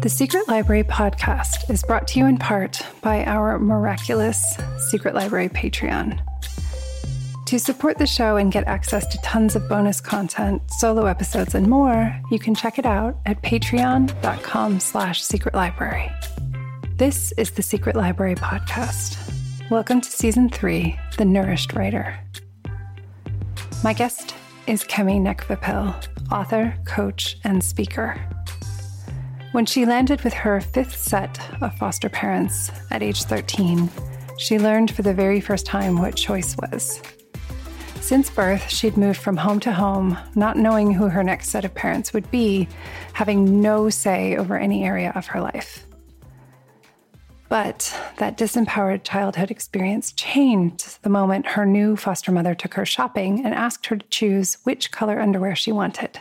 The Secret Library podcast is brought to you in part by our miraculous Secret Library Patreon. To support the show and get access to tons of bonus content, solo episodes, and more, you can check it out at patreon.com slash secret library. This is the Secret Library podcast. Welcome to season three, The Nourished Writer. My guest is Kemi Nekvapil, author, coach, and speaker. When she landed with her fifth set of foster parents at age 13, she learned for the very first time what choice was. Since birth, she'd moved from home to home, not knowing who her next set of parents would be, having no say over any area of her life. But that disempowered childhood experience changed the moment her new foster mother took her shopping and asked her to choose which color underwear she wanted.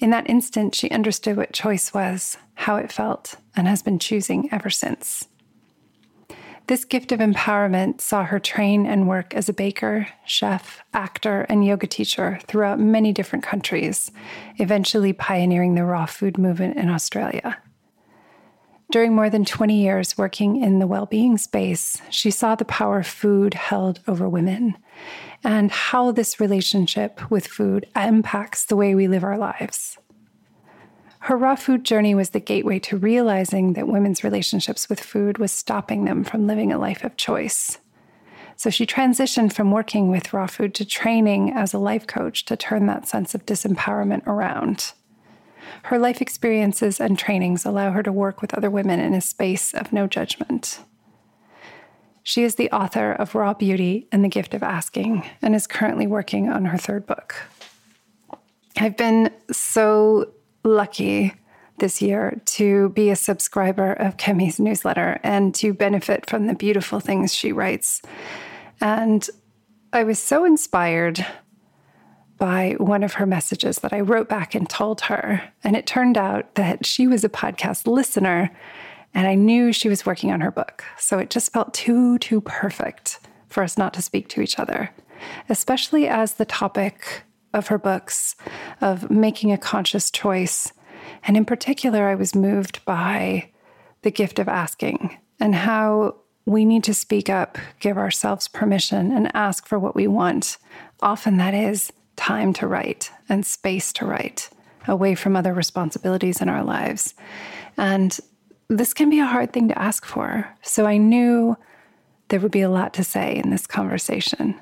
In that instant, she understood what choice was, how it felt, and has been choosing ever since. This gift of empowerment saw her train and work as a baker, chef, actor, and yoga teacher throughout many different countries, eventually pioneering the raw food movement in Australia. During more than 20 years working in the well being space, she saw the power food held over women and how this relationship with food impacts the way we live our lives. Her raw food journey was the gateway to realizing that women's relationships with food was stopping them from living a life of choice. So she transitioned from working with raw food to training as a life coach to turn that sense of disempowerment around. Her life experiences and trainings allow her to work with other women in a space of no judgment. She is the author of Raw Beauty and the Gift of Asking and is currently working on her third book. I've been so lucky this year to be a subscriber of Kemi's newsletter and to benefit from the beautiful things she writes. And I was so inspired by one of her messages that I wrote back and told her. And it turned out that she was a podcast listener and I knew she was working on her book. So it just felt too, too perfect for us not to speak to each other, especially as the topic of her books of making a conscious choice. And in particular, I was moved by the gift of asking and how we need to speak up, give ourselves permission, and ask for what we want. Often that is time to write and space to write away from other responsibilities in our lives. And this can be a hard thing to ask for. So I knew there would be a lot to say in this conversation.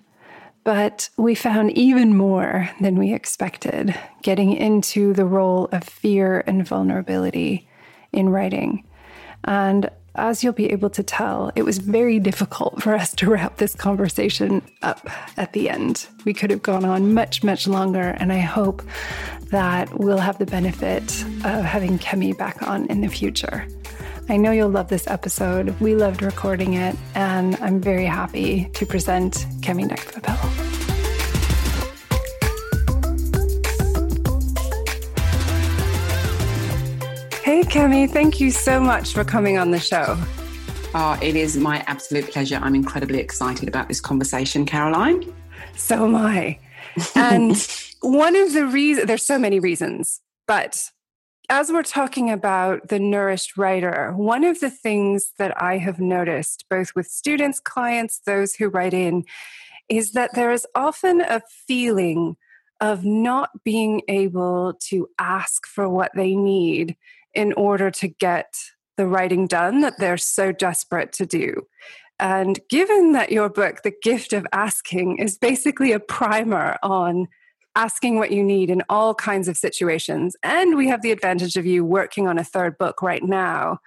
But we found even more than we expected getting into the role of fear and vulnerability in writing. And as you'll be able to tell, it was very difficult for us to wrap this conversation up at the end. We could have gone on much, much longer, and I hope that we'll have the benefit of having Kemi back on in the future. I know you'll love this episode. We loved recording it, and I'm very happy to present Kemi Nekvapil. Hey, Kemi, thank you so much for coming on the show. Oh, it is my absolute pleasure. I'm incredibly excited about this conversation, Caroline. So am I. And one of the reasons, there's so many reasons, but as we're talking about the nourished writer, one of the things that I have noticed, both with students, clients, those who write in, is that there is often a feeling of not being able to ask for what they need in order to get the writing done that they're so desperate to do. And given that your book, The Gift of Asking, is basically a primer on asking what you need in all kinds of situations. And we have the advantage of you working on a third book right now.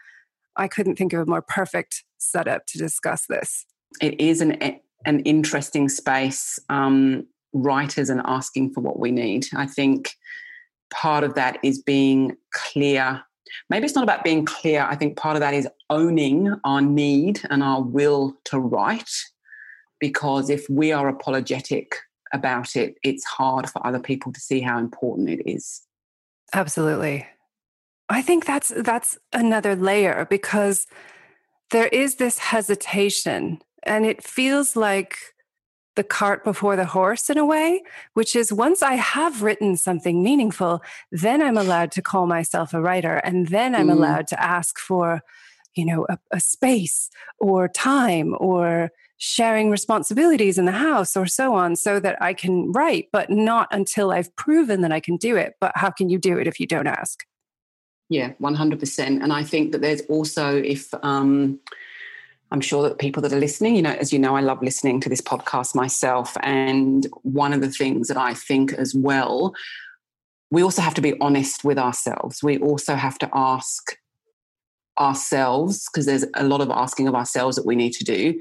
I couldn't think of a more perfect setup to discuss this. It is an an interesting space. Um, writers and asking for what we need. I think part of that is being clear. Maybe it's not about being clear. I think part of that is owning our need and our will to write. Because if we are apologetic about it, it's hard for other people to see how important it is. Absolutely. I think that's that's another layer because there is this hesitation and it feels like the cart before the horse in a way, which is once I have written something meaningful, then I'm allowed to call myself a writer. And then I'm mm. allowed to ask for, you know, a, a space or time or sharing responsibilities in the house or so on so that I can write, but not until I've proven that I can do it. But how can you do it if you don't ask? Yeah, 100%. And I think that there's also, if, um, I'm sure that people that are listening, you know, as you know, I love listening to this podcast myself. And one of the things that I think as well, we also have to be honest with ourselves. We also have to ask ourselves, because there's a lot of asking of ourselves that we need to do.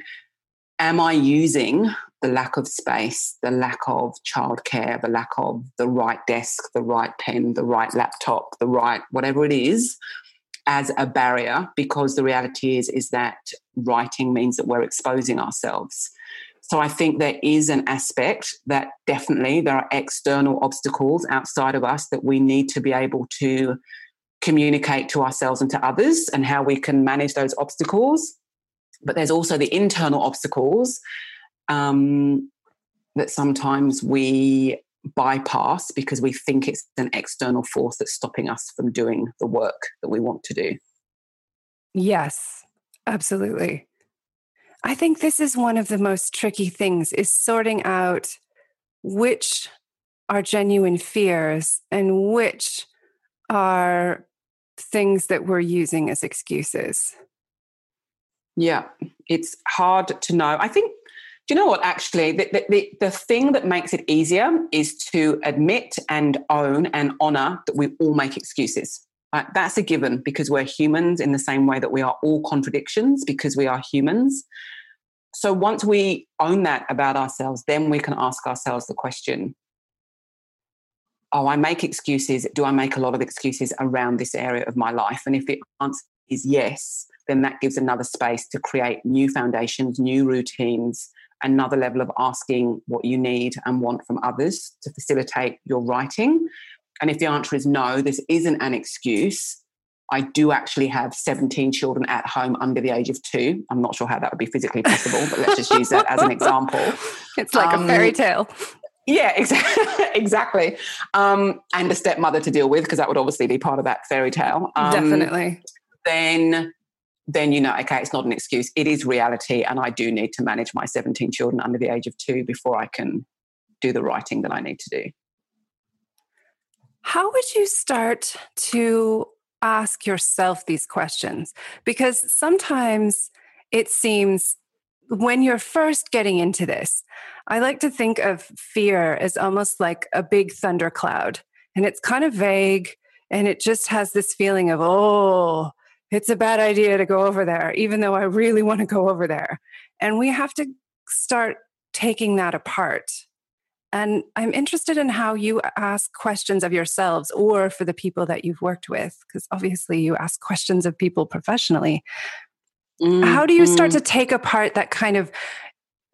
Am I using the lack of space, the lack of childcare, the lack of the right desk, the right pen, the right laptop, the right whatever it is? as a barrier because the reality is is that writing means that we're exposing ourselves so i think there is an aspect that definitely there are external obstacles outside of us that we need to be able to communicate to ourselves and to others and how we can manage those obstacles but there's also the internal obstacles um, that sometimes we bypass because we think it's an external force that's stopping us from doing the work that we want to do. Yes, absolutely. I think this is one of the most tricky things is sorting out which are genuine fears and which are things that we're using as excuses. Yeah, it's hard to know. I think do you know what? Actually, the, the, the thing that makes it easier is to admit and own and honor that we all make excuses. Right? That's a given because we're humans in the same way that we are all contradictions because we are humans. So once we own that about ourselves, then we can ask ourselves the question Oh, I make excuses. Do I make a lot of excuses around this area of my life? And if the answer is yes, then that gives another space to create new foundations, new routines, another level of asking what you need and want from others to facilitate your writing. And if the answer is no, this isn't an excuse. I do actually have 17 children at home under the age of two. I'm not sure how that would be physically possible, but let's just use that as an example. It's like um, a fairy tale. Yeah, exactly. exactly. Um, and a stepmother to deal with, because that would obviously be part of that fairy tale. Um, Definitely. Then then you know, okay, it's not an excuse. It is reality. And I do need to manage my 17 children under the age of two before I can do the writing that I need to do. How would you start to ask yourself these questions? Because sometimes it seems when you're first getting into this, I like to think of fear as almost like a big thundercloud. And it's kind of vague and it just has this feeling of, oh, it's a bad idea to go over there, even though I really want to go over there. And we have to start taking that apart. And I'm interested in how you ask questions of yourselves or for the people that you've worked with, because obviously you ask questions of people professionally. Mm-hmm. How do you start to mm-hmm. take apart that kind of,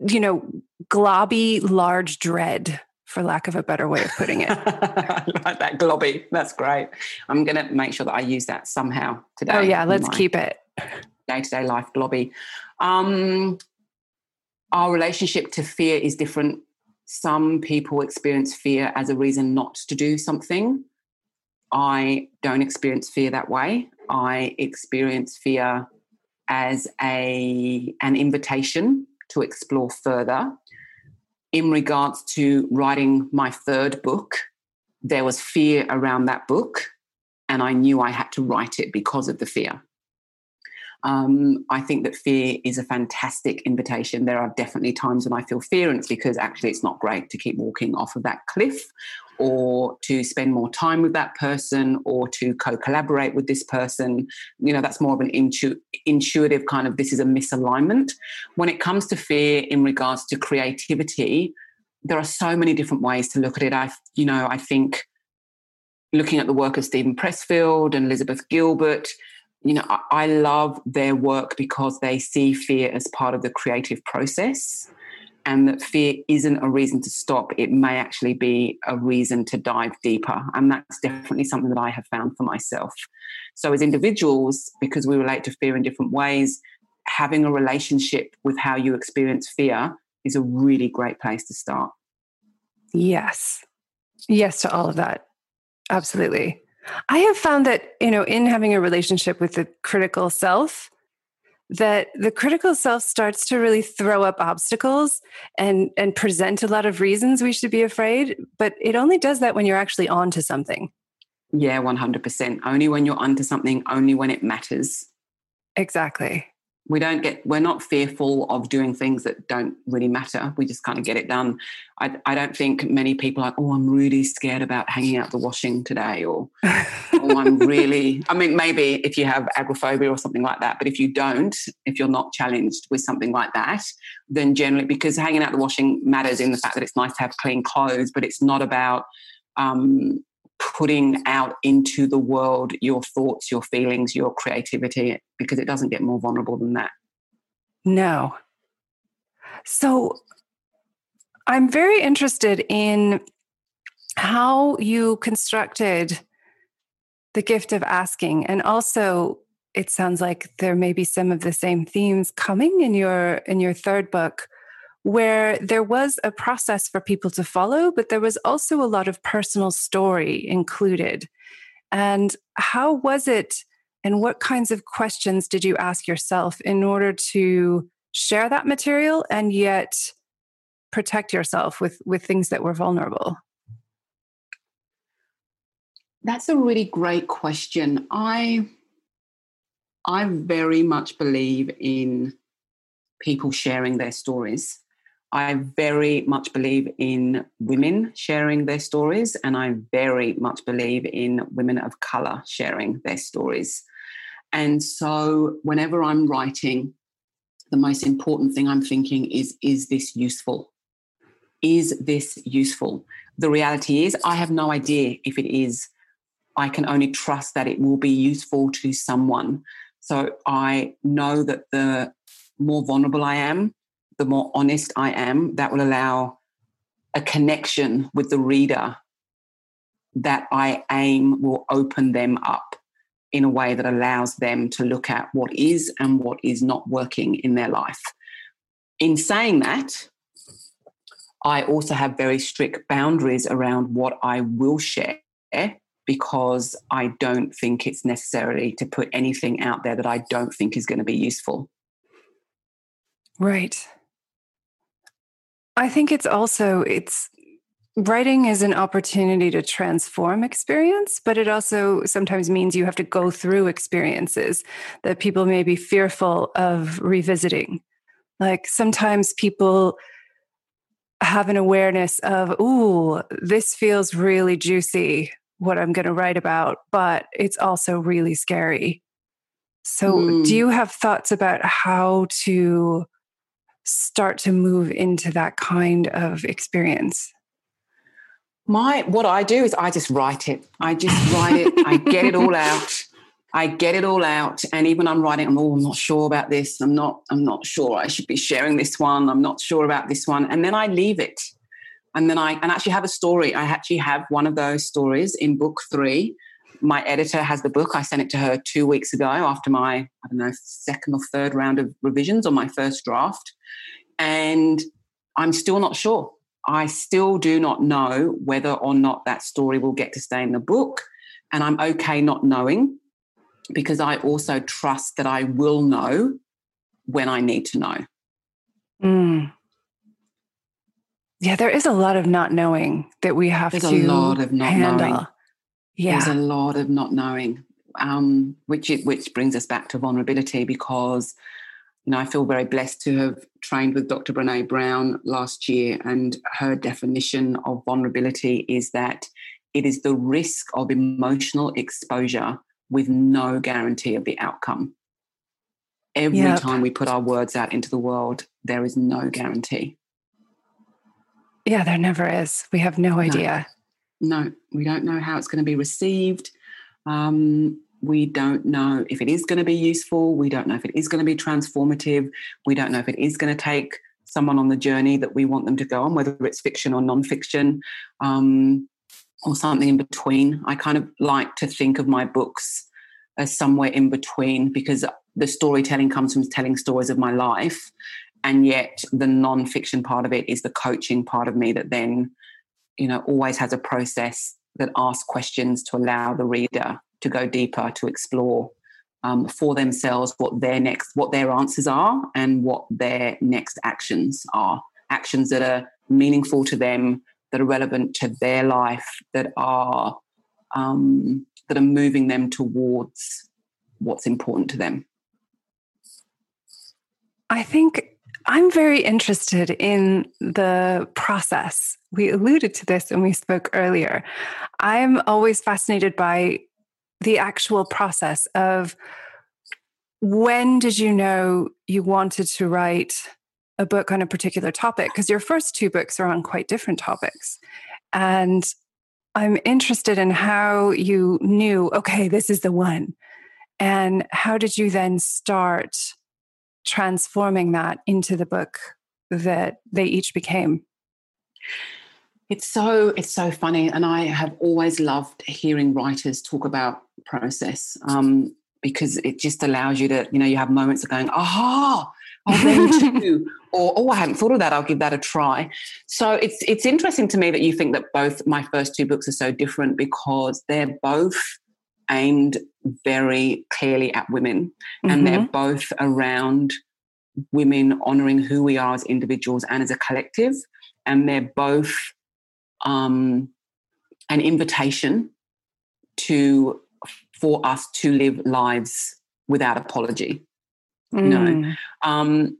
you know, globby, large dread for lack of a better way of putting it. I like that globby. That's great. I'm going to make sure that I use that somehow today. Oh, yeah, let's keep it. Day to day life globby. Um, our relationship to fear is different. Some people experience fear as a reason not to do something. I don't experience fear that way. I experience fear as a an invitation to explore further in regards to writing my third book, there was fear around that book, and I knew I had to write it because of the fear. Um, I think that fear is a fantastic invitation. There are definitely times when I feel fear, and it's because actually it's not great to keep walking off of that cliff or to spend more time with that person or to co-collaborate with this person. You know that's more of an intu- intuitive kind of this is a misalignment. When it comes to fear in regards to creativity there are so many different ways to look at it. I you know i think looking at the work of steven pressfield and elizabeth gilbert you know I, I love their work because they see fear as part of the creative process and that fear isn't a reason to stop. It may actually be a reason to dive deeper. And that's definitely something that I have found for myself. So, as individuals, because we relate to fear in different ways, having a relationship with how you experience fear is a really great place to start. Yes. Yes to all of that. Absolutely. I have found that, you know, in having a relationship with the critical self, that the critical self starts to really throw up obstacles and and present a lot of reasons we should be afraid, but it only does that when you're actually onto something. Yeah, 100%. Only when you're onto something, only when it matters. Exactly we don't get we're not fearful of doing things that don't really matter. We just kind of get it done. I, I don't think many people are like oh i'm really scared about hanging out the washing today or oh i'm really i mean maybe if you have agoraphobia or something like that but if you don't if you're not challenged with something like that then generally because hanging out the washing matters in the fact that it's nice to have clean clothes but it's not about um, putting out into the world your thoughts, your feelings, your creativity, because it doesn't get more vulnerable than that. No. So I'm very interested in how you constructed the gift of asking and also it sounds like there may be some of the same themes coming in your in your third book where there was a process for people to follow, but there was also a lot of personal story included. And how was it, and what kinds of questions did you ask yourself in order to share that material and yet protect yourself with, with things that were vulnerable? That's a really great question. I I very much believe in people sharing their stories. I very much believe in women sharing their stories, and I very much believe in women of color sharing their stories. And so, whenever I'm writing, the most important thing I'm thinking is is this useful? Is this useful? The reality is, I have no idea if it is. I can only trust that it will be useful to someone. So I know that the more vulnerable I am, the more honest I am, that will allow a connection with the reader that I aim will open them up in a way that allows them to look at what is and what is not working in their life. In saying that, I also have very strict boundaries around what I will share because I don't think it's necessary to put anything out there that I don't think is going to be useful. Right. I think it's also it's writing is an opportunity to transform experience, but it also sometimes means you have to go through experiences that people may be fearful of revisiting. Like sometimes people have an awareness of, ooh, this feels really juicy, what I'm going to write about, but it's also really scary. So, mm. do you have thoughts about how to start to move into that kind of experience? My what I do is I just write it. I just write it. I get it all out. I get it all out. And even I'm writing, I'm, oh, I'm not sure about this. I'm not, I'm not sure I should be sharing this one. I'm not sure about this one. And then I leave it. And then I and actually have a story. I actually have one of those stories in book three. My editor has the book. I sent it to her two weeks ago after my, I don't know, second or third round of revisions on my first draft. And I'm still not sure. I still do not know whether or not that story will get to stay in the book. And I'm okay not knowing because I also trust that I will know when I need to know. Mm. Yeah, there is a lot of not knowing that we have There's to a lot of not handle. knowing. Yeah. There's a lot of not knowing, um, which which brings us back to vulnerability because you know, I feel very blessed to have trained with Dr. Brene Brown last year, and her definition of vulnerability is that it is the risk of emotional exposure with no guarantee of the outcome. Every yep. time we put our words out into the world, there is no guarantee. Yeah, there never is. We have no idea. No, we don't know how it's going to be received. Um, we don't know if it is going to be useful. We don't know if it is going to be transformative. We don't know if it is going to take someone on the journey that we want them to go on, whether it's fiction or non-fiction, um, or something in between. I kind of like to think of my books as somewhere in between because the storytelling comes from telling stories of my life. and yet the non-fiction part of it is the coaching part of me that then you know always has a process that asks questions to allow the reader to go deeper to explore um, for themselves what their next what their answers are and what their next actions are. Actions that are meaningful to them that are relevant to their life that are um, that are moving them towards what's important to them. I think I'm very interested in the process. We alluded to this when we spoke earlier. I'm always fascinated by the actual process of when did you know you wanted to write a book on a particular topic? Because your first two books are on quite different topics. And I'm interested in how you knew, okay, this is the one. And how did you then start transforming that into the book that they each became? It's so it's so funny, and I have always loved hearing writers talk about process um, because it just allows you to, you know, you have moments of going, aha, oh, them too, or oh, I hadn't thought of that. I'll give that a try. So it's it's interesting to me that you think that both my first two books are so different because they're both aimed very clearly at women mm-hmm. and they're mm-hmm. both around women honoring who we are as individuals and as a collective and they're both um, an invitation to for us to live lives without apology mm. no um,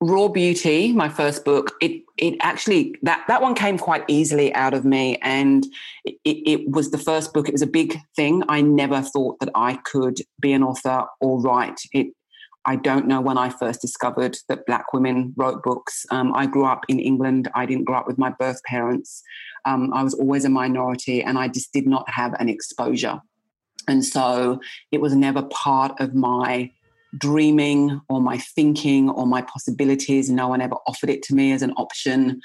raw beauty my first book it it actually that that one came quite easily out of me and it, it, was the first book. It was a big thing. I never thought that i could be an author or write. It i don't know when i first discovered that black women wrote books. Um, i grew up in england. I didn't grow up with my birth parents. Um, i was always a minority and i just did not have an exposure. And so it was never part of my dreaming or my thinking or my possibilities. No one ever offered it to me as an option.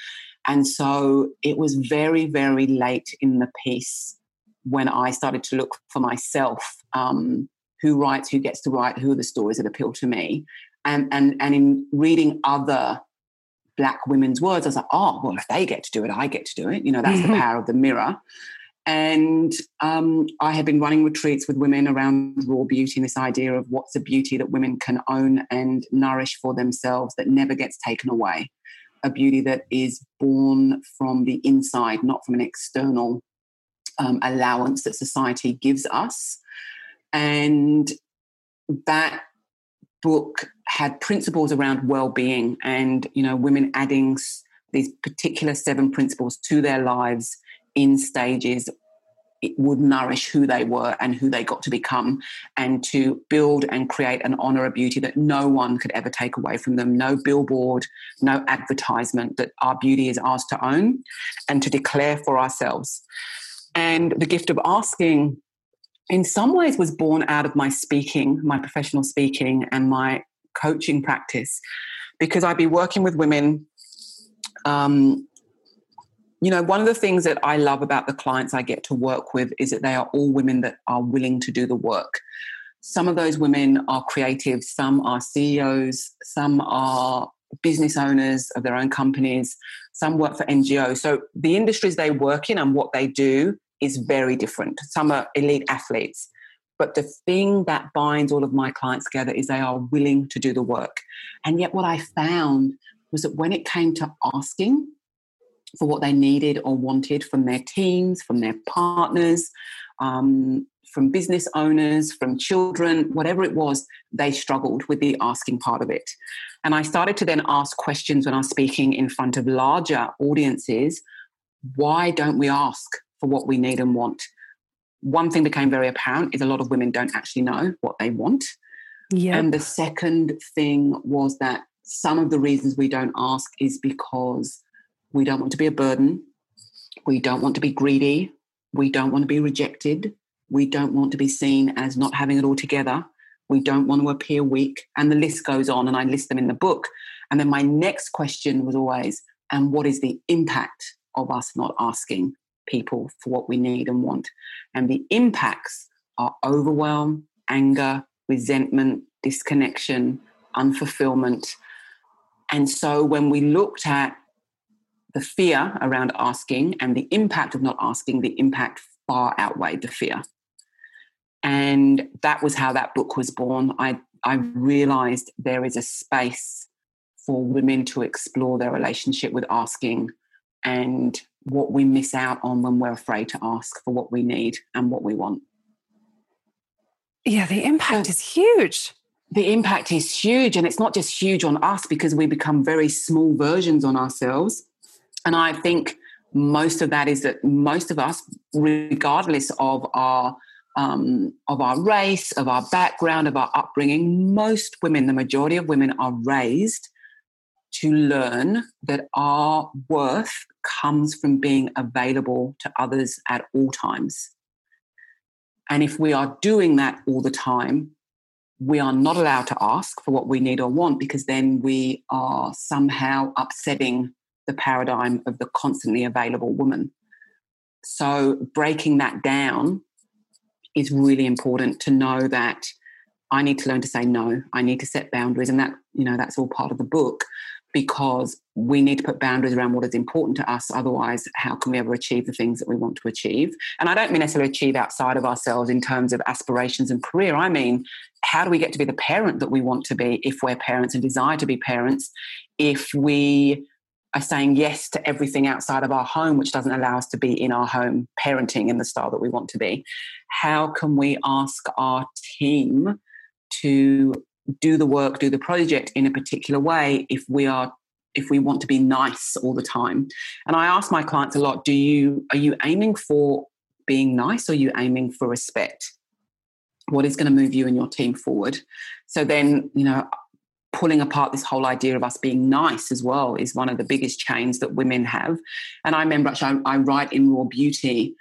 And so it was very, very late in the piece when I started to look for myself um, who writes, who gets to write, who are the stories that appeal to me. And, and, and in reading other black women's words, I was like, oh, well, if they get to do it, I get to do it. You know, that's mm-hmm. the power of the mirror. And um, I have been running retreats with women around raw beauty and this idea of what's a beauty that women can own and nourish for themselves that never gets taken away. A beauty that is born from the inside, not from an external um, allowance that society gives us. And that book had principles around well-being and you know women adding these particular seven principles to their lives in stages it would nourish who they were and who they got to become and to build and create and honor a beauty that no one could ever take away from them. No billboard no advertisement that our beauty is ours to own and to declare for ourselves. And the gift of asking in some ways was born out of my speaking my professional speaking and my coaching practice because i'd be working with women um, you know, one of the things that I love about the clients I get to work with is that they are all women that are willing to do the work. Some of those women are creative, some are CEOs, some are business owners of their own companies, some work for NGOs. So the industries they work in and what they do is very different. Some are elite athletes. But the thing that binds all of my clients together is they are willing to do the work. And yet, what I found was that when it came to asking, for what they needed or wanted from their teams, from their partners, um, from business owners, from children, whatever it was, they struggled with the asking part of it. And I started to then ask questions when I was speaking in front of larger audiences why don't we ask for what we need and want? One thing became very apparent is a lot of women don't actually know what they want. Yep. And the second thing was that some of the reasons we don't ask is because we don't want to be a burden. We don't want to be greedy. We don't want to be rejected. We don't want to be seen as not having it all together. We don't want to appear weak. And the list goes on, and I list them in the book. And then my next question was always, and what is the impact of us not asking people for what we need and want? And the impacts are overwhelm, anger, resentment, disconnection, unfulfillment, And so when we looked at the fear around asking and the impact of not asking, the impact far outweighed the fear. And that was how that book was born. I, I realized there is a space for women to explore their relationship with asking and what we miss out on when we're afraid to ask for what we need and what we want. Yeah, the impact so, is huge. The impact is huge. And it's not just huge on us because we become very small versions on ourselves. And I think most of that is that most of us, regardless of our um, of our race, of our background, of our upbringing, most women, the majority of women, are raised to learn that our worth comes from being available to others at all times. And if we are doing that all the time, we are not allowed to ask for what we need or want because then we are somehow upsetting the paradigm of the constantly available woman. So, breaking that down is really important to know that I need to learn to say no. I need to set boundaries, and that you know that's all part of the book because we need to put boundaries around what is important to us. Otherwise, how can we ever achieve the things that we want to achieve? And I don't mean necessarily achieve outside of ourselves in terms of aspirations and career. I mean, how do we get to be the parent that we want to be if we're parents and desire to be parents? If we are saying yes to everything outside of our home, which doesn't allow us to be in our home parenting in the style that we want to be. How can we ask our team to do the work, do the project in a particular way if we are if we want to be nice all the time? And I ask my clients a lot, do you are you aiming for being nice or are you aiming for respect? What is going to move you and your team forward? So then, you know, pulling apart this whole idea of us being nice as well is one of the biggest chains that women have. And I remember actually, I, I write in Raw Beauty,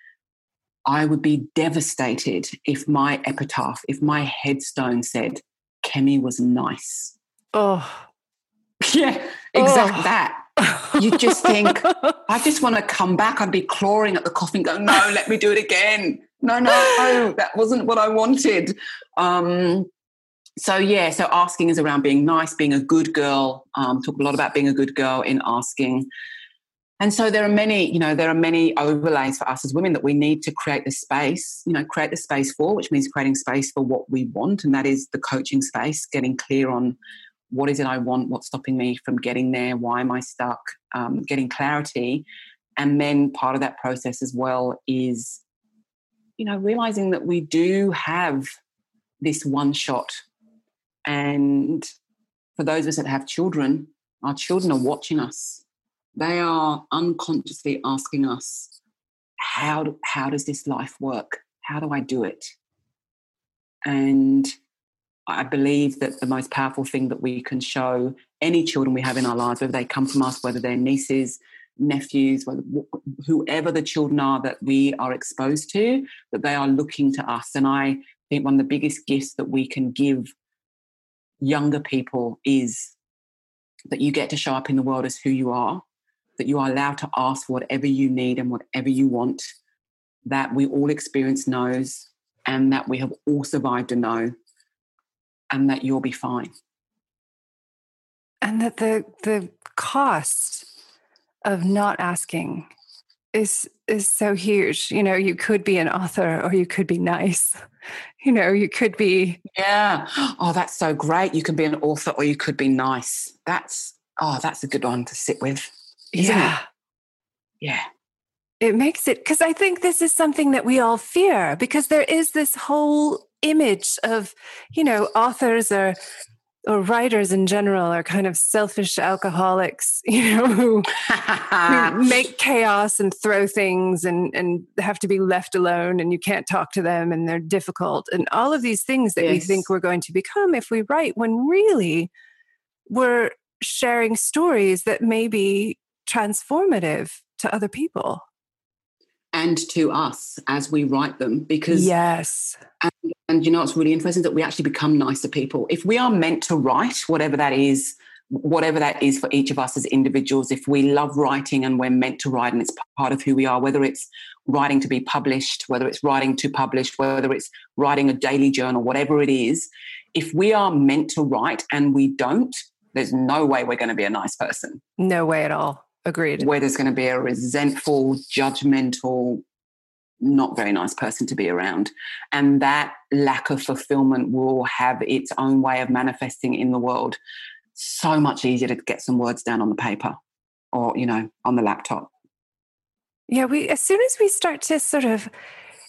I would be devastated if my epitaph, if my headstone said, Kemi was nice. Oh. Yeah, exactly oh. that. You just think, I just want to come back. I'd be clawing at the coffin, going, no, let me do it again. No, no, no, that wasn't what I wanted. Um, so yeah, so asking is around being nice, being a good girl. Um, talk a lot about being a good girl in asking. And so there are many, you know, there are many overlays for us as women that we need to create the space, you know, create the space for, which means creating space for what we want, and that is the coaching space, getting clear on what is it I want, what's stopping me from getting there, why am I stuck, um, getting clarity, and then part of that process as well is, you know, realizing that we do have this one shot and for those of us that have children, our children are watching us. They are unconsciously asking us, how, how does this life work? How do I do it? And I believe that the most powerful thing that we can show any children we have in our lives, whether they come from us, whether they're nieces, nephews, whether, whoever the children are that we are exposed to, that they are looking to us. And I think one of the biggest gifts that we can give younger people is that you get to show up in the world as who you are, that you are allowed to ask whatever you need and whatever you want, that we all experience no's and that we have all survived a no and that you'll be fine. And that the the cost of not asking is is so huge. You know, you could be an author or you could be nice. You know, you could be Yeah. Oh, that's so great. You can be an author or you could be nice. That's oh, that's a good one to sit with. yeah. It? Yeah. It makes it because I think this is something that we all fear because there is this whole image of, you know, authors are or writers in general are kind of selfish alcoholics, you know, who, who, make chaos and throw things and, and have to be left alone and you can't talk to them and they're difficult. And all of these things that yes. we think we're going to become if we write when really we're sharing stories that may be transformative to other people. And to us as we write them because yes and, you know it's really interesting is that we actually become nicer people if we are meant to write whatever that is whatever that is for each of us as individuals if we love writing and we're meant to write and it's part of who we are whether it's writing to be published whether it's writing to publish whether it's writing a daily journal whatever it is if we are meant to write and we don't there's no way we're going to be a nice person. No way at all. Agreed. Where there's going to be a resentful, judgmental, not very nice person to be around. And that lack of fulfillment will have its own way of manifesting in the world. So much easier to get some words down on the paper or, you know, on the laptop. Yeah, we as soon as we start to sort of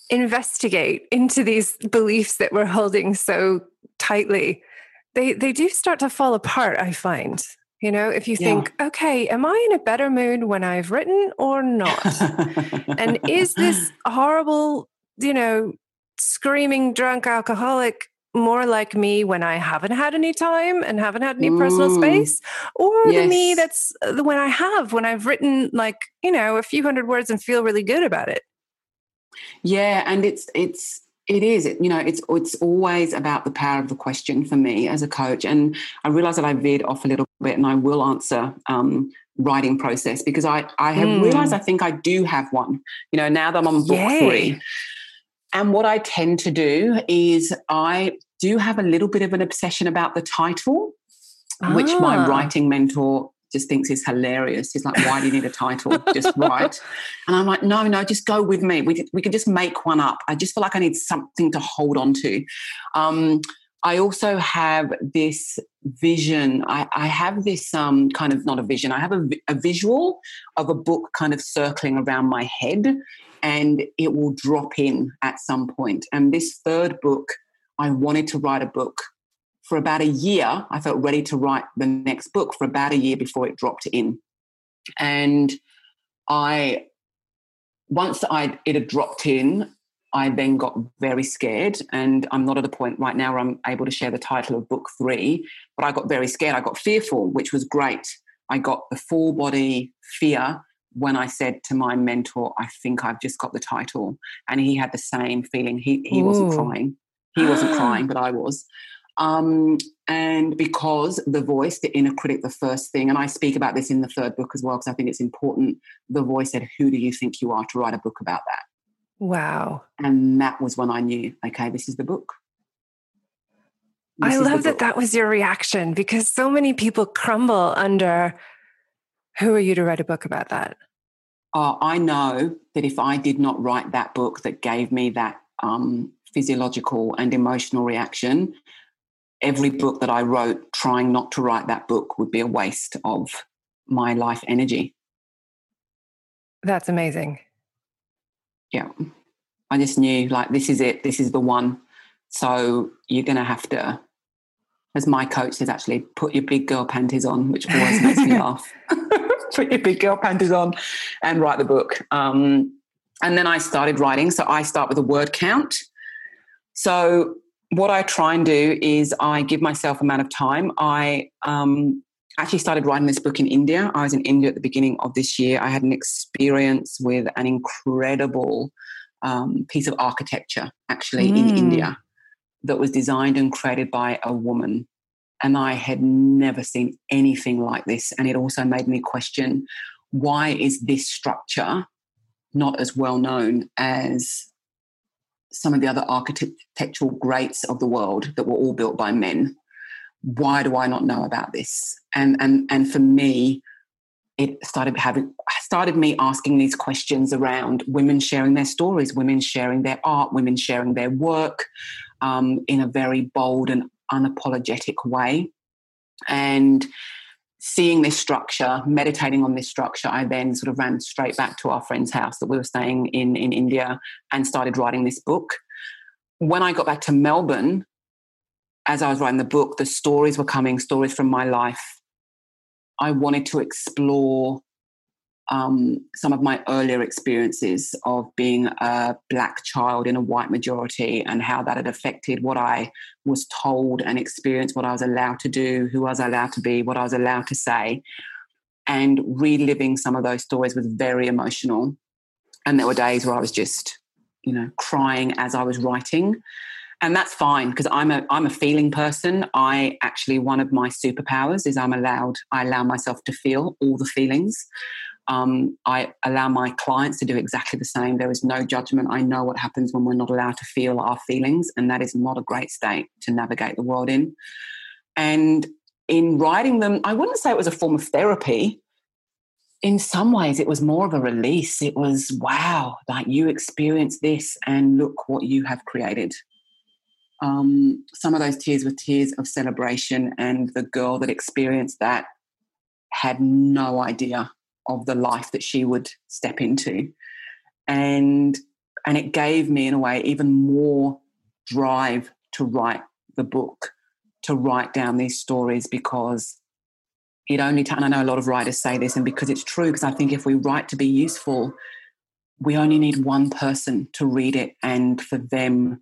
investigate into these beliefs that we're holding so tightly, they they do start to fall apart, I find. You know, if you yeah. think, okay, am I in a better mood when I've written or not? and is this horrible, you know, screaming drunk alcoholic more like me when I haven't had any time and haven't had any mm. personal space, or yes. the me that's the when I have, when I've written like, you know, a few hundred words and feel really good about it. Yeah. And it's, it's, it is, you know, it's it's always about the power of the question for me as a coach. And I realize that I veered off a little bit, and I will answer um, writing process because I I have mm. realized I think I do have one. You know, now that I'm on book Yay. three, and what I tend to do is I do have a little bit of an obsession about the title, ah. which my ah. writing mentor just thinks is hilarious. He's like, why do you need a title? just write. And I'm like, no, no, just go with me. We, we can just make one up. I just feel like I need something to hold on to. Um, I also have this vision. I, I have this um, kind of not a vision. I have a, a visual of a book kind of circling around my head, and it will drop in at some point. And this third book, I wanted to write a book for about a year, I felt ready to write the next book for about a year before it dropped in. And I, once I it had dropped in, I then got very scared. And I'm not at a point right now where I'm able to share the title of book three, but I got very scared. I got fearful, which was great. I got the full body fear when I said to my mentor, I think I've just got the title. And he had the same feeling. He, he wasn't crying. He wasn't crying, but I was. Um, and because the voice, the inner critic, the first thing, and I speak about this in the third book as well, because I think it's important. The voice said, Who do you think you are to write a book about that? Wow. And that was when I knew, okay, this is the book. This I love that that was your reaction because so many people crumble under who are you to write a book about that? Oh, I know that if I did not write that book that gave me that um, physiological and emotional reaction, every book that I wrote trying not to write that book would be a waste of my life energy. That's amazing. Yeah. I just knew like this is it, this is the one. So you're going to have to, as my coach says, actually put your big girl panties on, which always makes me laugh. put your big girl panties on and write the book. Um, and then I started writing. So I start with a word count. So what I try and do is I give myself amount of time. I um, actually started writing this book in India. I was in India at the beginning of this year. I had an experience with an incredible um, piece of architecture, actually, mm. in India, that was designed and created by a woman. And I had never seen anything like this. And it also made me question why is this structure not as well known as some of the other architectural greats of the world that were all built by men. Why do I not know about this? And and and for me, it started having started me asking these questions around women sharing their stories, women sharing their art, women sharing their work um, in a very bold and unapologetic way. And seeing this structure, meditating on this structure, I then sort of ran straight back to our friend's house that we were staying in in India and started writing this book. When I got back to Melbourne, as I was writing the book, the stories were coming, stories from my life. I wanted to explore um, some of my earlier experiences of being a black child in a white majority and how that had affected what I was told and experienced, what I was allowed to do, who I was allowed to be, what I was allowed to say. And reliving some of those stories was very emotional. And there were days where I was just, you know, crying as I was writing. And that's fine because I'm a I'm a feeling person. I actually one of my superpowers is I'm allowed I allow myself to feel all the feelings. Um, I allow my clients to do exactly the same. There is no judgment. I know what happens when we're not allowed to feel our feelings, and that is not a great state to navigate the world in. And in writing them, I wouldn't say it was a form of therapy. In some ways, it was more of a release. It was, wow, like you experienced this and look what you have created. Um, some of those tears were tears of celebration, and the girl that experienced that had no idea of the life that she would step into. And and it gave me in a way even more drive to write the book to write down these stories because it only t- and I know a lot of writers say this and because it's true because I think if we write to be useful we only need one person to read it and for them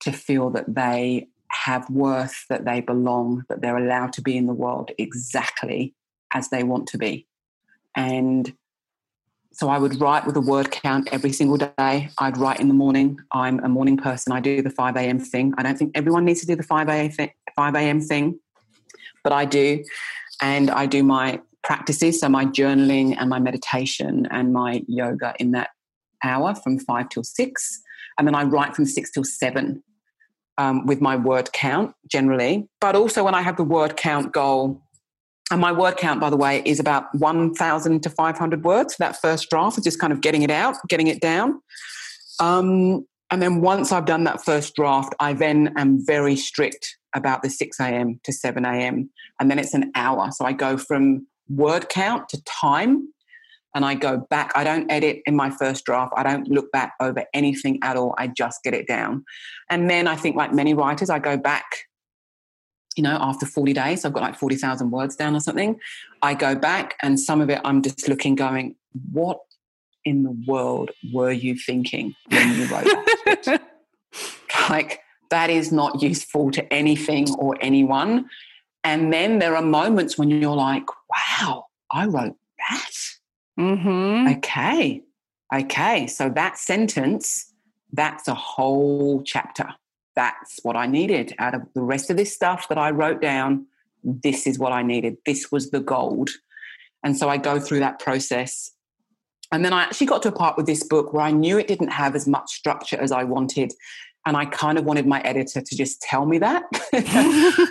to feel that they have worth that they belong that they're allowed to be in the world exactly as they want to be and so I would write with a word count every single day. I'd write in the morning. I'm a morning person. I do the 5 a.m. thing. I don't think everyone needs to do the 5 a.m. Thing, 5 a.m. thing, but I do. And I do my practices, so my journaling and my meditation and my yoga in that hour from 5 till 6. And then I write from 6 till 7 um, with my word count generally. But also when I have the word count goal, and my word count, by the way, is about 1,000 to 500 words for that first draft, just kind of getting it out, getting it down. Um, and then once I've done that first draft, I then am very strict about the 6 a.m. to 7 a.m. And then it's an hour. So I go from word count to time and I go back. I don't edit in my first draft. I don't look back over anything at all. I just get it down. And then I think, like many writers, I go back you know, after 40 days, I've got like 40,000 words down or something. I go back and some of it I'm just looking, going, what in the world were you thinking when you wrote that? like, that is not useful to anything or anyone. And then there are moments when you're like, wow, I wrote that. Mm-hmm. Okay. Okay. So that sentence, that's a whole chapter that's what I needed out of the rest of this stuff that I wrote down. This is what I needed. This was the gold. And so I go through that process. And then I actually got to a part with this book where I knew it didn't have as much structure as I wanted. And I kind of wanted my editor to just tell me that.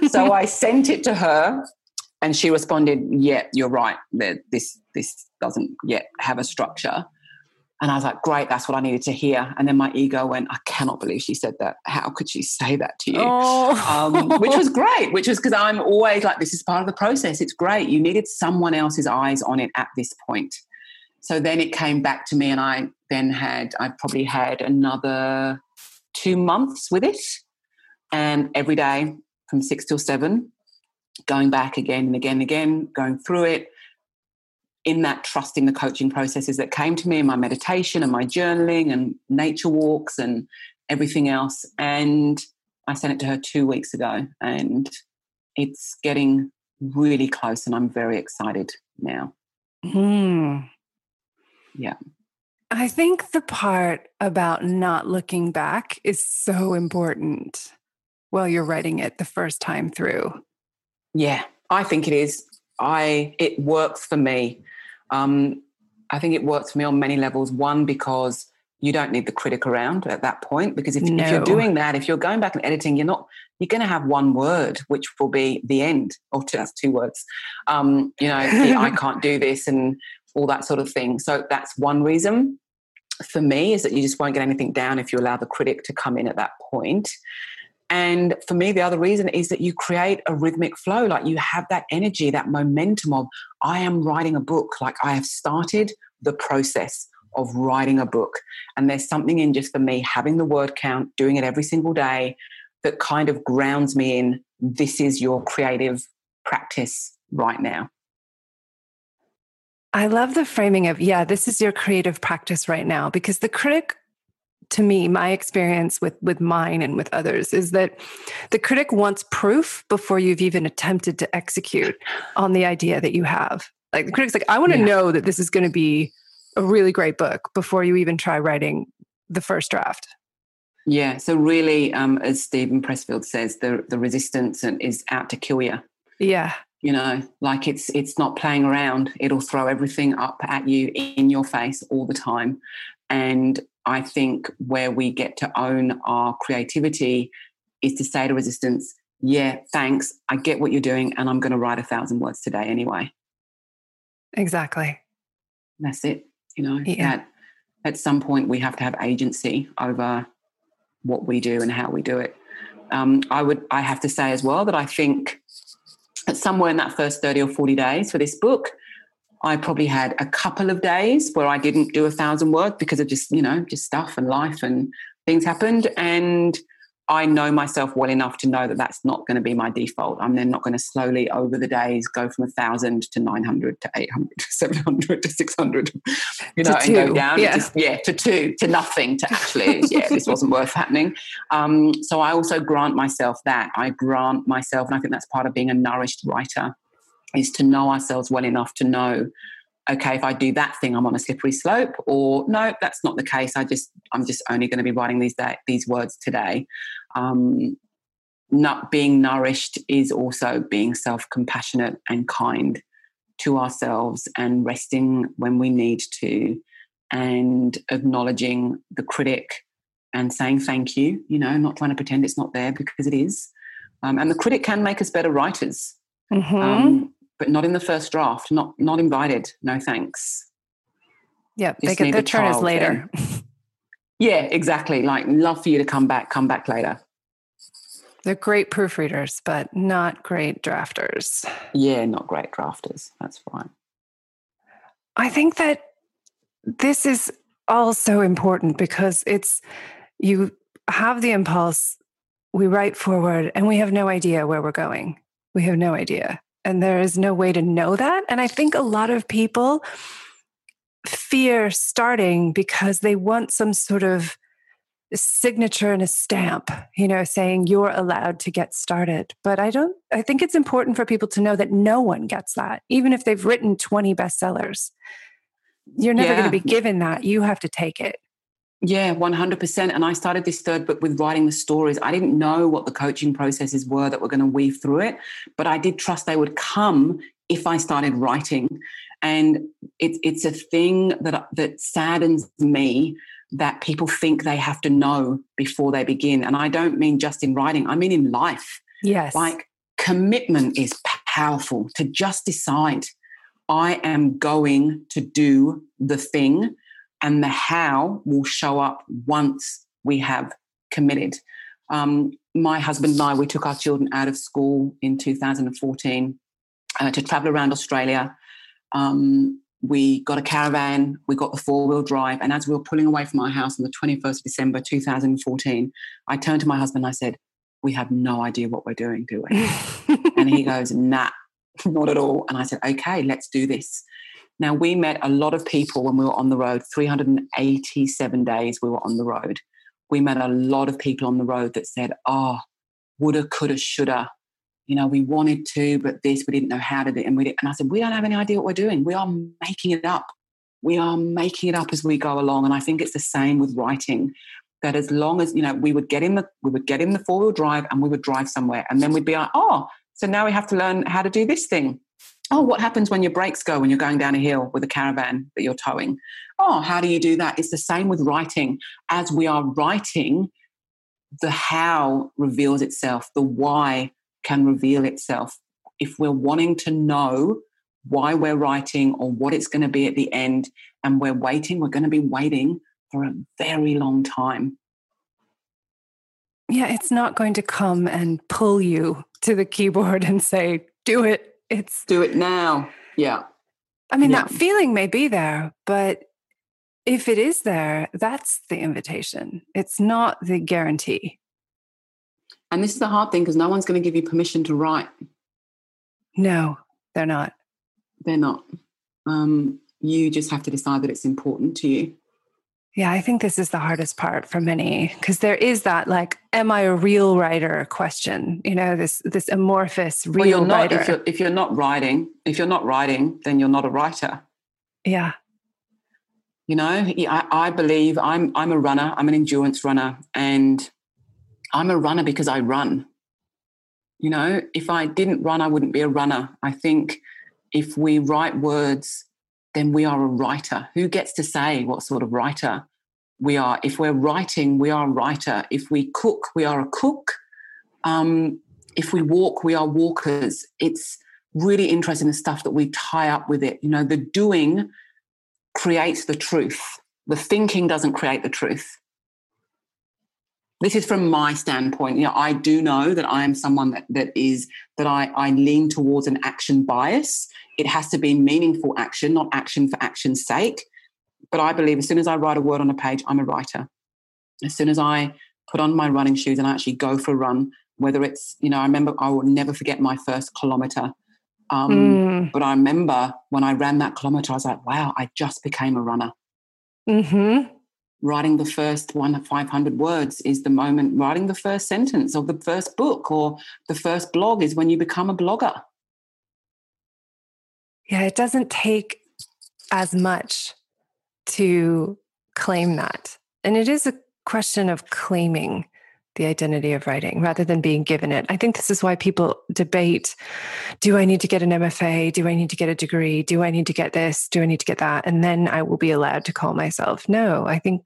so I sent it to her and she responded, Yeah, you're right. This this doesn't yet have a structure. And I was like, great, that's what I needed to hear. And then my ego went, I cannot believe she said that. How could she say that to you? Oh. Um, which was great, which was because I'm always like, this is part of the process. It's great. You needed someone else's eyes on it at this point. So then it came back to me, and I then had, I probably had another two months with it. And every day from six till seven, going back again and again and again, going through it in that trusting the coaching processes that came to me in my meditation and my journaling and nature walks and everything else. And I sent it to her two weeks ago, and it's getting really close, and I'm very excited now. Hmm. Yeah. I think the part about not looking back is so important while you're writing it the first time through. Yeah, I think it is. I it works for me. Um, I think it works for me on many levels. One, because you don't need the critic around at that point because if, no. if, you're doing that if you're going back and editing you're not you're going to have one word which will be the end or just two words um, you know i can't do this and all that sort of thing so that's one reason for me is that you just won't get anything down if you allow the critic to come in at that point and for me, the other reason is that you create a rhythmic flow. Like you have that energy, that momentum of, I am writing a book. Like I have started the process of writing a book. And there's something in just for me having the word count, doing it every single day that kind of grounds me in this is your creative practice right now. I love the framing of, yeah, this is your creative practice right now, because the critic to me my experience with with mine and with others is that the critic wants proof before you've even attempted to execute on the idea that you have. Like the critic's like i want to yeah. know that this is going to be a really great book before you even try writing the first draft. Yeah so really um, as steven pressfield says the the resistance is out to kill you yeah. You know like it's it's not playing around. It'll throw everything up at you in your face all the time. And I think where we get to own our creativity is to say to resistance, yeah, thanks. I get what you're doing, and I'm going to write a thousand words today anyway. Exactly. That's it. You know, yeah. That at some point we have to have agency over what we do and how we do it. Um, I would, I have to say as well that I think that somewhere in that first 30 or 40 days for this book, I probably had a couple of days where I didn't do a thousand words because of just, you know, just stuff and life and things happened. And I know myself well enough to know that that's not going to be my default. I'm then not going to slowly over the days go from a thousand to 900 to 800 to 700 to 600, you know, and go down. Yeah. Just, yeah, to two, to nothing, to actually, yeah, this wasn't worth happening. Um, so I also grant myself that. I grant myself, and I think that's part of being a nourished writer, is to know ourselves well enough to know okay, if I do that thing, I'm on a slippery slope, or no, that's not the case. I just I'm just only going to be writing these these words today. Um, not being nourished is also being self compassionate and kind to ourselves and resting when we need to, and acknowledging the critic and saying thank you. You know, not trying to pretend it's not there because it is. Um, and the critic can make us better writers. Mm-hmm. Um, but not in the first draft. Not not invited. No thanks. Yeah, they get their turn is later. yeah, exactly. Like love for you to come back. Come back later. They're great proofreaders, but not great drafters. Yeah, not great drafters. That's right. I think that this is also important because it's you have the impulse, we write forward, and we have no idea where we're going. We have no idea and there is no way to know that. And I think a lot of people fear starting because they want some sort of signature and a stamp, you know, saying you're allowed to get started. But I don't, I think it's important for people to know that no one gets that, even if they've written 20 bestsellers. You're never yeah. going to be given that. You have to take it. Yeah, 100%. And I started this third book with writing the stories. I didn't know what the coaching processes were that were going to weave through it, but I did trust they would come if I started writing. And it, it's a thing that, that saddens me that people think they have to know before they begin. And I don't mean just in writing, I mean in life. Yes. Like commitment is powerful to just decide I am going to do the thing and the how will show up once we have committed. Um, my husband and I, we took our children out of school in 2014 uh, to travel around Australia. Um, we got a caravan, we got the four wheel drive, and as we were pulling away from our house on the 21st of December 2014, I turned to my husband and I said, We have no idea what we're doing, do we? and he goes, Nah, not at all. And I said, Okay, let's do this. Now, we met a lot of people when we were on the road, 387 days we were on the road. We met a lot of people on the road that said, oh, woulda, coulda, shoulda. You know, we wanted to, but this, we didn't know how to do it. And, we did, and I said, we don't have any idea what we're doing. We are making it up. We are making it up as we go along. And I think it's the same with writing that as long as, you know, we would get in the, we would get in the four wheel drive and we would drive somewhere. And then we'd be like, oh, so now we have to learn how to do this thing Oh, what happens when your brakes go when you're going down a hill with a caravan that you're towing? Oh, how do you do that? It's the same with writing. As we are writing, the how reveals itself, the why can reveal itself. If we're wanting to know why we're writing or what it's going to be at the end, and we're waiting, we're going to be waiting for a very long time. Yeah, it's not going to come and pull you to the keyboard and say, do it it's do it now. Yeah. I mean, yeah. that feeling may be there, but if it is there, that's the invitation. It's not the guarantee. And this is the hard thing because no one's going to give you permission to write. No, they're not. They're not. Um, you just have to decide that it's important to you. Yeah, I think this is the hardest part for many because there is that like, am I a real writer question? You know, this this amorphous real well, you're not, writer. If you're, if you're not writing, if you're not writing, then you're not a writer. Yeah. You know, I, I believe I'm I'm a runner. I'm an endurance runner, and I'm a runner because I run. You know, if I didn't run, I wouldn't be a runner. I think if we write words then we are a writer. Who gets to say what sort of writer we are? If we're writing, we are a writer. If we cook, we are a cook. Um, if we walk, we are walkers. It's really interesting the stuff that we tie up with it. You know, the doing creates the truth. The thinking doesn't create the truth. This is from my standpoint. You know, I do know that I am someone that, that is that I, I lean towards an action bias. It has to be meaningful action, not action for action's sake. But I believe as soon as I write a word on a page, I'm a writer. As soon as I put on my running shoes and I actually go for a run, whether it's, you know, I remember I will never forget my first kilometer. Um, mm. But I remember when I ran that kilometer, I was like, wow, I just became a runner. Mm-hmm. Writing the first one of 500 words is the moment, writing the first sentence of the first book or the first blog is when you become a blogger. Yeah, it doesn't take as much to claim that. And it is a question of claiming the identity of writing rather than being given it. I think this is why people debate do I need to get an MFA? Do I need to get a degree? Do I need to get this? Do I need to get that? And then I will be allowed to call myself. No, I think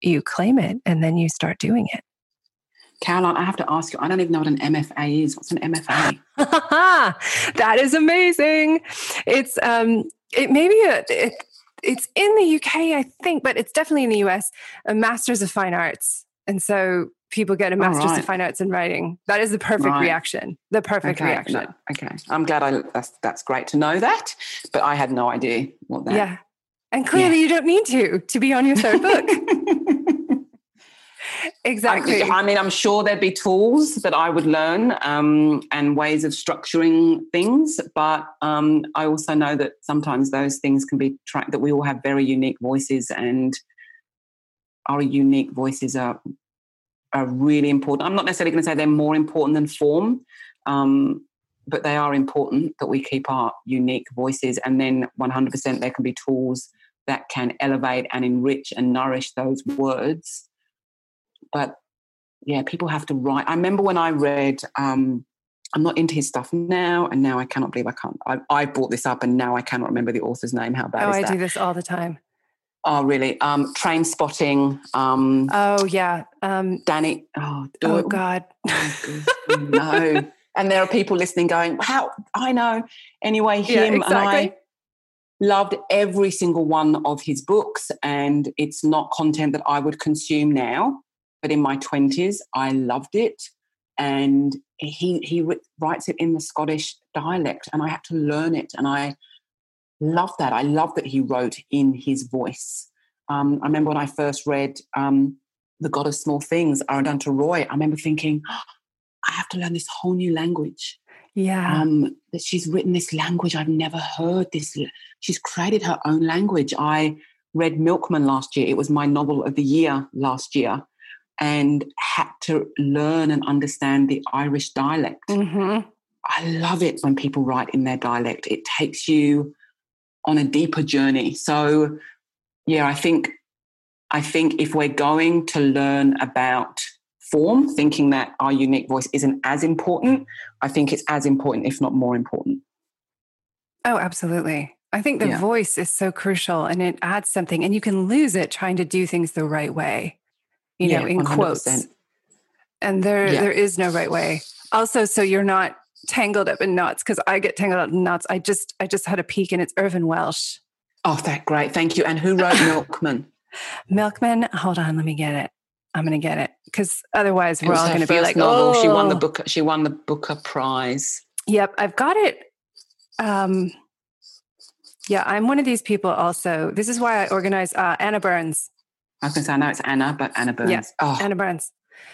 you claim it and then you start doing it. Caroline, I have to ask you, I don't even know what an MFA is. What's an MFA? that is amazing. It's um it maybe a it, it's in the UK, I think, but it's definitely in the US, a master's of fine arts. And so people get a master's right. of fine arts in writing. That is the perfect right. reaction. The perfect okay. reaction. No. Okay. I'm glad I that's that's great to know that, but I had no idea what that. Yeah. And clearly yeah. you don't need to to be on your third book. exactly. I, I, mean, I'm sure there'd be tools that I would learn um, and ways of structuring things, but um, I also know that sometimes those things can be tracked. That we all have very unique voices, and our unique voices are are really important. I'm not necessarily going to say they're more important than form, um, but they are important that we keep our unique voices. And then 100% there can be tools that can elevate and enrich and nourish those words. But yeah, people have to write. I remember when I read, um, I'm not into his stuff now, and now I cannot believe I can't. I, I brought this up, and now I cannot remember the author's name. How bad oh, I that? do this all the time. Oh, really? Um, Trainspotting. Um, oh, yeah. Um, Danny. Oh, oh God. Oh, no. and there are people listening going, how? I know. Anyway, him yeah, exactly. and I loved every single one of his books. And it's not content that I would consume now, but in my 20s, I loved it. And he, he writes it in the Scottish dialect, and I had to learn it. And I, love that. I love that he wrote in his voice. Um, I remember when I first read um, The God of Small Things, Arundhati Roy, I remember thinking, oh, I have to learn this whole new language. Yeah. Um, that she's written this language I've never heard. This she's created her own language. I read Milkman last year. It was my novel of the year last year, and had to learn and understand the Irish dialect. Mm-hmm. I love it when people write in their dialect. It takes you on a deeper journey. So, yeah, I think I think if we're going to learn about form, thinking that our unique voice isn't as important, I think it's as important, if not more important. Oh, absolutely. I think the yeah. voice is so crucial and it adds something, and you can lose it trying to do things the right way, you yeah, know, in 100%. quotes. And there, yeah. there is no right way. Also, so you're not tangled up in knots because I get tangled up in knots. I just I just had a peek and it's Irvine Welsh. Oh, that great. Thank you. And who wrote Milkman? Milkman, hold on, let me get it. I'm going to get it because otherwise we're all going to be like, novel. oh, she won the book. She won the Booker Prize. Yep, I've got it. Um, yeah, I'm one of these people. Also, this is why I organize uh, Anna Burns. I was going to say I know it's Anna, but Anna Burns. Yeah, oh. Anna Burns.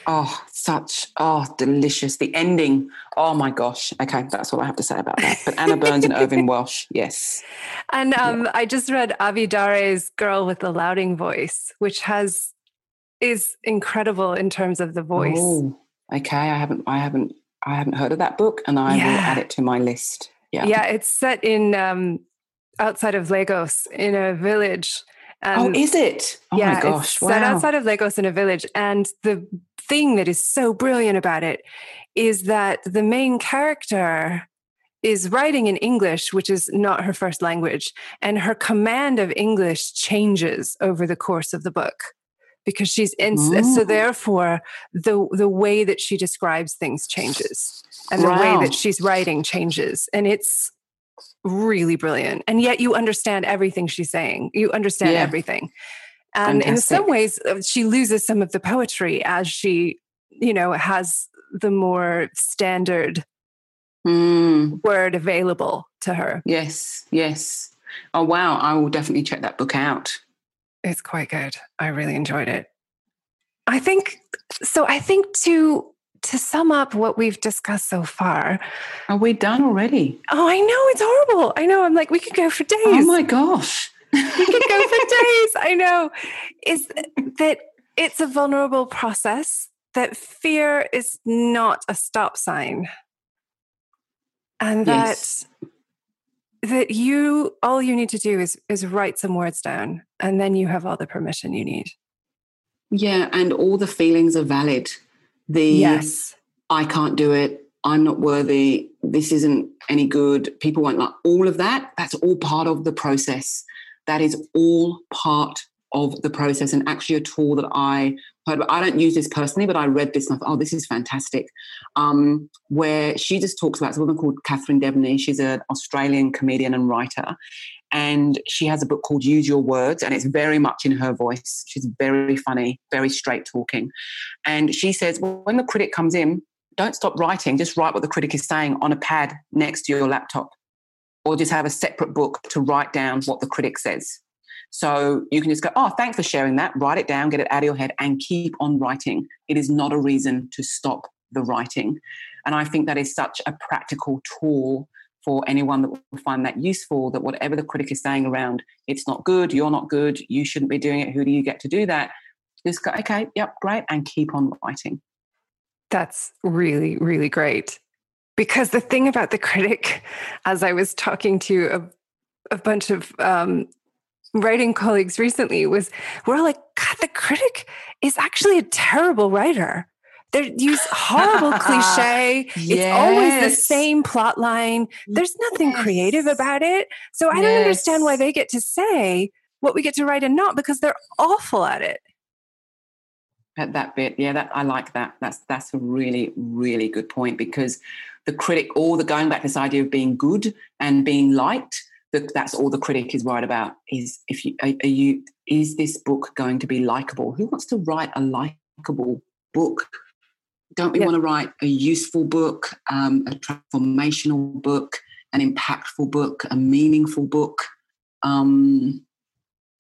Oh, such oh delicious. The ending. Oh my gosh. Okay, that's all I have to say about that. But Anna Burns and Irvine Welsh, yes. And um, yeah. I just read Abi Daré's Girl with the Louding Voice, which has is incredible in terms of the voice. Oh, okay. I haven't I haven't I haven't heard of that book and I yeah. will add it to my list. Yeah. Yeah, it's set in um outside of Lagos in a village. oh, is it? Oh yeah, my gosh. It's wow. set outside of Lagos in a village. And the thing that is so brilliant about it is that the main character is writing in English, which is not her first language, and her command of English changes over the course of the book because she's in. So therefore, the the way that she describes things changes. and wow. the way that she's writing changes. And it's really brilliant. And yet you understand everything she's saying. You understand yeah. everything. And Fantastic. in some ways, uh, she loses some of the poetry as she, you know, has the more standard mm. word available to her. Yes, yes. Oh, wow. I will definitely check that book out. It's quite good. I really enjoyed it. I think so. I think to to sum up what we've discussed so far. Are we done already? Oh, I know it's horrible. I know. I'm like, we could go for days. Oh my gosh. We could go for days. I know. Is that it's a vulnerable process, that fear is not a stop sign. And that yes. that you all you need to do is is write some words down and then you have all the permission you need. Yeah, and all the feelings are valid. The yes, I can't do it. I'm not worthy. This isn't any good. People won't like all of that. That's all part of the process. That is all part of the process and actually a tool that I heard. I don't use this personally, but I read this and I thought, oh, this is fantastic. Um, where she just talks about, woman called Catherine Deveny. She's an Australian comedian and writer. And she has a book called Use Your Words, and it's very much in her voice. She's very funny, very straight talking. And she says, when the critic comes in, don't stop writing, just write what the critic is saying on a pad next to your laptop, or just have a separate book to write down what the critic says. So you can just go, oh, thanks for sharing that, write it down, get it out of your head, and keep on writing. It is not a reason to stop the writing. And I think that is such a practical tool for anyone that will find that useful that whatever the critic is saying around it's not good you're not good you shouldn't be doing it who do you get to do that just go okay yep great and keep on writing that's really really great because the thing about the critic as i was talking to a, a bunch of um, writing colleagues recently was we're all like god the critic is actually a terrible writer they use horrible cliche. Yes. It's always the same plot line. There's nothing yes. creative about it. So I yes. don't understand why they get to say what we get to write and not because they're awful at it. At that bit, yeah, that I like that. That's that's a really really good point because the critic, all the going back this idea of being good and being liked, that that's all the critic is worried about is if you are, are you is this book going to be likable? Who wants to write a likable book? Don't we want to write a useful book, um, a transformational book, an impactful book, a meaningful book? Um,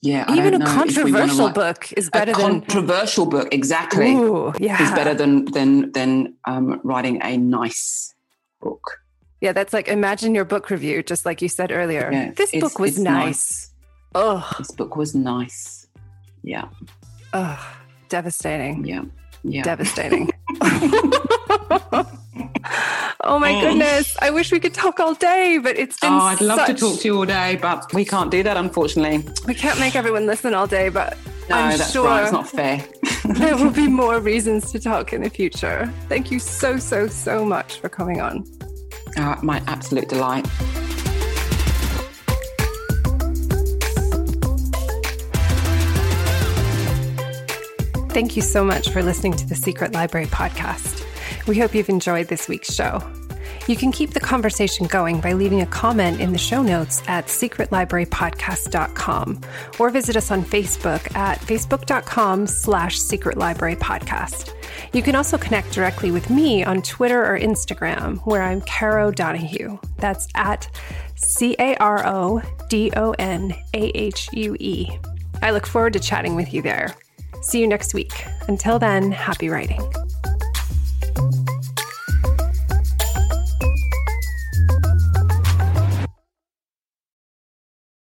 yeah, even a controversial book is better than a than controversial book. Exactly, Ooh, yeah. is better than than than um, writing a nice book. Yeah, that's like imagine your book review, just like you said earlier. Yeah, this book was nice. nice. Oh, this book was nice. Yeah. Oh, devastating. Yeah. Yeah. Devastating. oh my goodness. I wish we could talk all day, but it's been. Oh, I'd love to talk to you all day, but we can't do that, unfortunately. We can't make everyone listen all day, but no, I'm that's sure right. It's not fair. there will be more reasons to talk in the future. Thank you so, so, so much for coming on. Uh, my absolute delight. Thank you so much for listening to the Secret Library podcast. We hope you've enjoyed this week's show. You can keep the conversation going by leaving a comment in the show notes at secretlibrarypodcast.com or visit us on Facebook at facebook.com slash secretlibrarypodcast. You can also connect directly with me on Twitter or Instagram, where I'm Caro Donahue. That's at C A R O D O N A H U E. I look forward to chatting with you there. See you next week. Until then, happy writing.